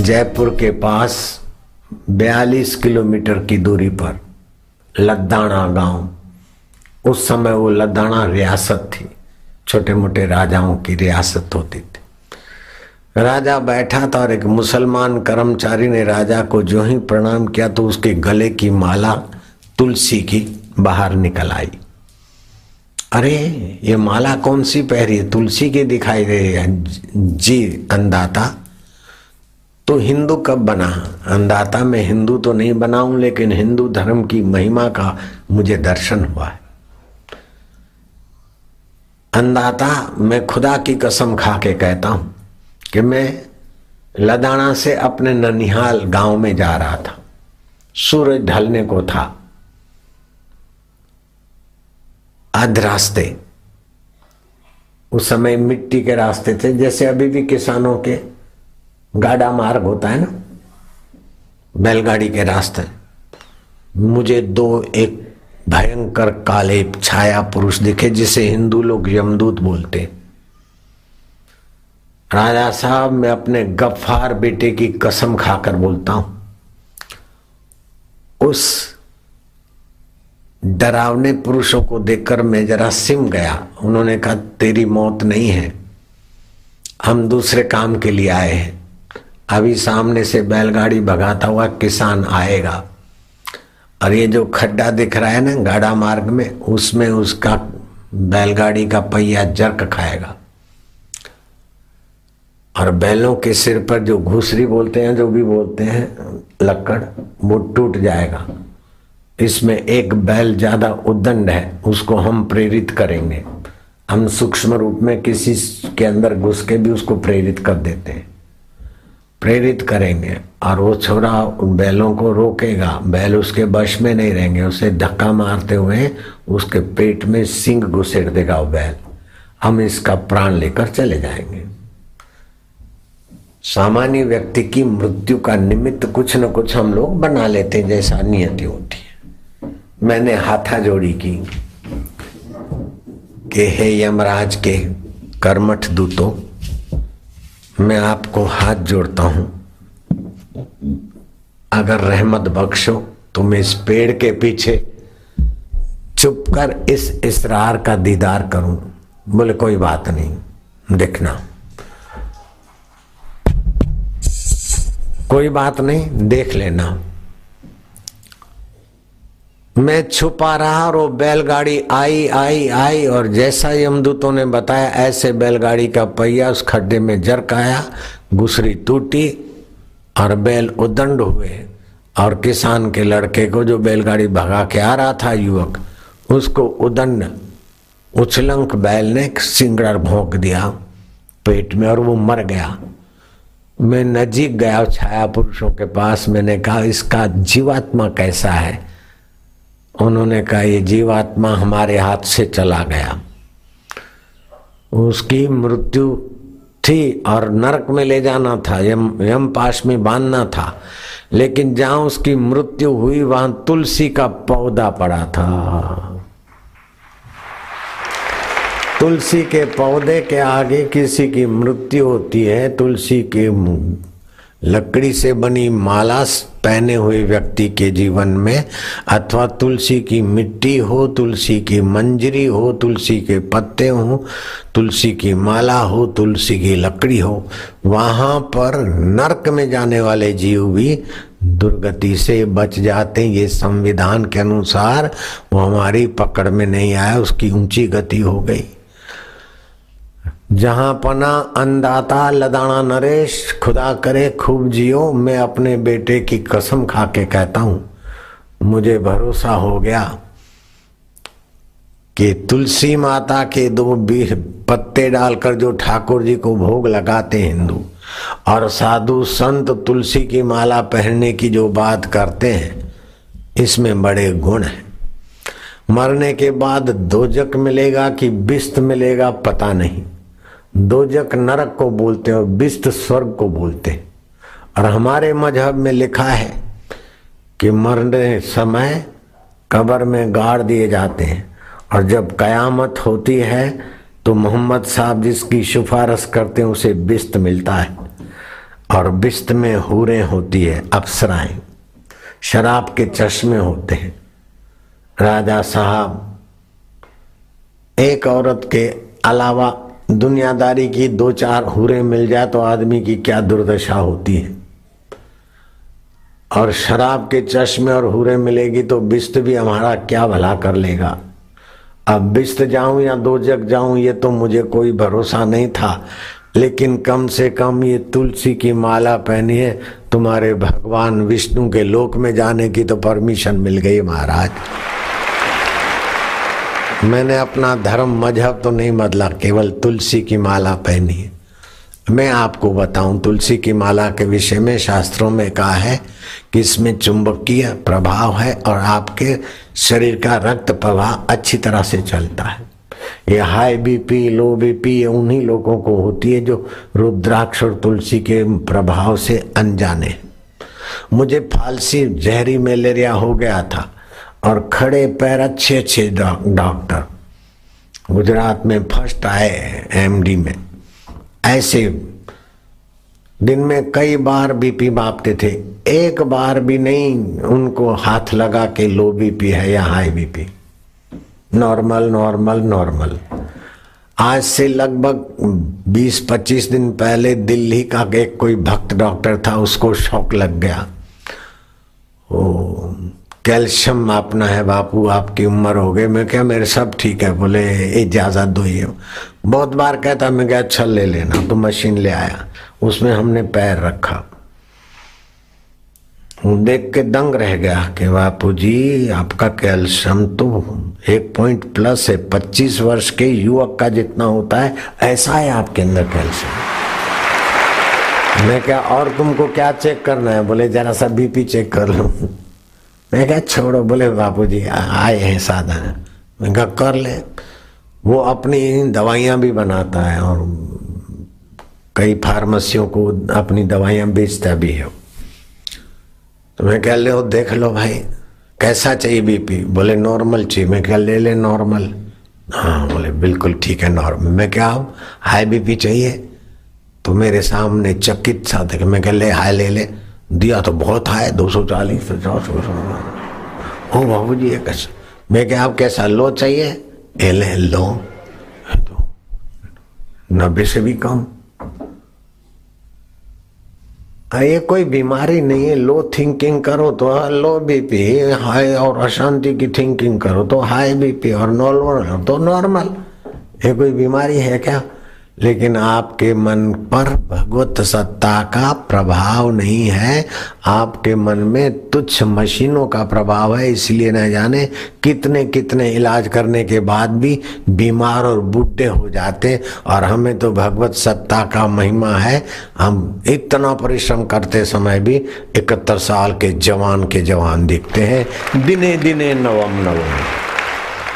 जयपुर के पास 42 किलोमीटर की दूरी पर लद्दाना गाँव। उस समय वो लद्दाना रियासत थी। छोटे मोटे राजाओं की रियासत होती थी। राजा बैठा था और एक मुसलमान कर्मचारी ने राजा को जो ही प्रणाम किया तो उसके गले की माला, तुलसी की बाहर निकल आई। अरे, ये माला कौन सी पहरी है? तुलसी की दिखाई दे जी अंदाता तो हिंदू कब बना? अंदाता मैं हिंदू तो नहीं बनाऊँ, लेकिन हिंदू धर्म की महिमा का मुझे दर्शन हुआ है। अंदाता मैं खुदा की कसम खा के कहता हूँ कि मैं लदाना से अपने ननिहाल गाँव में जा रहा था। सूरज ढलने को था। अध रास्ते। उस समय मिट्टी के रास्ते थे, जैसे अभी भी किसानों के गाड़ा मार्ग होता है ना? बैलगाड़ी के रास्ते। मुझे दो एक भयंकर काले छाया पुरुष दिखे, जिसे हिंदू लोग यमदूत बोलते। राजा साहब, मैं अपने गफ्फार बेटे की कसम खाकर बोलता हूँ। उस डरावने पुरुषों को देखकर मैं जरा सिम गया। उन्होंने कहा, तेरी मौत नहीं है। हम दूसरे काम के लिए आए हैं। अभी सामने से बैलगाड़ी भगाता हुआ किसान आएगा। और ये जो खड्डा दिख रहा है ना गाड़ा मार्ग में, उसमें उसका बैलगाड़ी का पहिया जर्क खाएगा। और बैलों के सिर पर जो घुसरी बोलते हैं, जो भी बोलते हैं, लक्कड़, वो टूट जाएगा। इसमें एक बैल ज़्यादा उद्दंड है, उसको हम प्रेरित करेंगे। हम सूक्ष्म रूप में किसी के अंदर घुस के भी उसको प्रेरित कर देते हैं। प्रेरित करेंगे और वो छोरा उन बैलों को रोकेगा। बैल उसके वश में नहीं रहेंगे, उसे धक्का मारते हुए उसके पेट में सिंग घुसेड़ देगा वो बैल। हम इसका प्राण लेकर चले जाएँगे। सामान्य व्यक्ति की मृत्यु का निमित्त कुछ न कुछ हम लोग बना लेते हैं, जैसा नियति होती है। मैंने हाथा जोड़ी की। कि हे यमराज, के कर्मठ दूतों मैं आपको हाथ जोड़ता हूँ। अगर रहमत बख्शो तो मैं इस पेड़ के पीछे चुप कर इस इसरार का दीदार करूँ। बोले, कोई बात नहीं, देखना। कोई बात नहीं, देख लेना। मैं छुपा रहा और वो बैलगाड़ी आई आई आई और जैसा यमदूतों ने बताया, ऐसे बैलगाड़ी का पहिया उस खड्डे में जरक आया गुसरी टूटी और बैल उदंड हुए। और किसान के लड़के को जो बैलगाड़ी भगा के आ रहा था, युवक, उसको उदंड, उछलंक बैल ने सिंगड़ा भोंक दिया पेट में और वो मर गया। मैं नजीक गया छाया पुरुषों के पास, मैंने कहा, इसका जीवात्मा कैसा है? उन्होंने कहा, ये जीवात्मा हमारे हाथ से चला गया। उसकी मृत्यु थी और नरक में ले जाना था, यम यम पाश में बांधना था। लेकिन जहाँ उसकी मृत्यु हुई, वहाँ तुलसी का पौधा पड़ा था। तुलसी के पौधे के आगे किसी की मृत्यु होती है, तुलसी के लकड़ी से बनी माला पहने हुए व्यक्ति के जीवन में, अथवा तुलसी की मिट्टी हो, तुलसी की मंजरी हो, तुलसी के पत्ते हो, तुलसी की माला हो, तुलसी की लकड़ी हो, वहाँ पर नरक में जाने वाले जीव भी दुर्गति से बच जाते हैं। ये संविधान के अनुसार वो हमारी पकड़ में नहीं आया, उसकी ऊँची गति हो गई। जहाँ पना अंदाता लदाना नरेश, खुदा करे खूब जियो, मैं अपने बेटे की कसम खा के कहता हूँ, मुझे भरोसा हो गया कि तुलसी माता के दो बीस पत्ते डालकर जो ठाकुर जी को भोग लगाते हिंदू, और साधु संत तुलसी की माला पहनने की जो बात करते हैं, इसमें बड़े गुण हैं। मरने के बाद दोजक मिलेगा कि बिस्त मिलेगा पता नहीं। दोजक नरक को बोलते हैं और बिस्त स्वर्ग को बोलते। हैं और हमारे मज़हब में लिखा है कि मरने समय कब्र में गाड़ दिए जाते हैं। और जब कयामत होती है तो मोहम्मद साहब जिसकी सिफारिश करते हैं, उसे बिस्त मिलता है। और बिस्त में हूरें होती है, अप्सराएँ। शराब के चश्मे होते हैं। राजा साहब एक औरत के अलावा दुनियादारी की दो चार हुरे मिल जाए तो आदमी की क्या दुर्दशा होती है? और शराब के चश्मे और हुरे मिलेगी तो बिस्त भी हमारा क्या भला कर लेगा? अब बिस्त जाऊँ या दो जग जाऊँ, ये तो मुझे कोई भरोसा नहीं था। लेकिन कम से कम ये तुलसी की माला पहनी है, तुम्हारे भगवान विष्णु के लोक में जाने की तो परमिशन मिल गई महाराज। मैंने अपना धर्म, मज़हब तो नहीं बदला, केवल तुलसी की माला पहनी मैं आपको बताऊँ, तुलसी की माला के विषय में शास्त्रों में कहा है कि इसमें चुंबकीय प्रभाव है और आपके शरीर का रक्त प्रवाह अच्छी तरह से चलता है। ये हाई बीपी, लो बीपी, ये उन्हीं लोगों को होती है जो रुद्राक्ष और तुलसी के प्रभाव से अनजाने मुझे फालसी, जहरी मलेरिया हो गया था। और खड़े पैर अच्छे अच्छे डॉक्टर। गुजरात में फ़र्स्ट आए एमडी में। ऐसे दिन में कई बार बीपी मापते थे। एक बार भी नहीं, उनको हाथ लगा के लो बीपी है या high BP normal normal normal. आज से लगभग 20-25 दिन पहले दिल्ली का एक कोई भक्त डॉक्टर था, उसको शौक लग गया। ओ कैल्शियम मापना है, बापू, आपकी उम्र हो गई। मैं क्या, मेरे सब ठीक है। बोले, इजाज़त दो ये। बहुत बार कहता, मैं क्या अच्छा ले लेना। तो मशीन ले आया। उसमें हमने पैर रखा। देख के दंग रह गया कि, बापू जी, आपका कैल्शियम तो एक पॉइंट प्लस है। पच्चीस वर्ष के युवक का जितना होता है, ऐसा है आपके अंदर कैल्शियम। मैं क्या, और तुमको क्या चेक करना है? बोले, जरा सा बीपी चेक कर लो। मैं क्या छोड़ो, बोले बापू जी आए हैं साधन। मैं क्या कर ले। वो अपनी दवाइयाँ भी बनाता है और कई फार्मेसियों को अपनी दवाइयाँ बेचता भी है। तो मैं कह, ले, देख लो भाई, कैसा चाहिए बीपी? बोले, नॉर्मल चाहिए। मैं क्या ले ले, नॉर्मल। हाँ बोले, बिल्कुल ठीक है नॉर्मल मैं क्या हूँ हाई बीपी चाहिए। तो मेरे सामने चकित सा थे मैं कह, ले, हाई ले ले। दिया तो बहुत है दो सौ चालीस पचास ओ बाबू जी कैसा? मैं क्या, आप कैसा लो चाहिए? ए ले। लो तो नब्बे से भी कम। ये कोई बीमारी नहीं है, लो थिंकिंग करो तो लो बीपी हाई और अशांति की थिंकिंग करो तो हाई बीपी और नॉर्मल तो नॉर्मल। ये कोई बीमारी है क्या? लेकिन आपके मन पर भगवत सत्ता का प्रभाव नहीं है। आपके मन में तुच्छ मशीनों का प्रभाव है, इसलिए न जाने कितने कितने इलाज करने के बाद भी बीमार और बूढ़े हो जाते और हमें तो भगवत सत्ता का महिमा है। हम इतना परिश्रम करते समय भी इकहत्तर साल के जवान के जवान दिखते हैं। दिने दिने नवम नवम।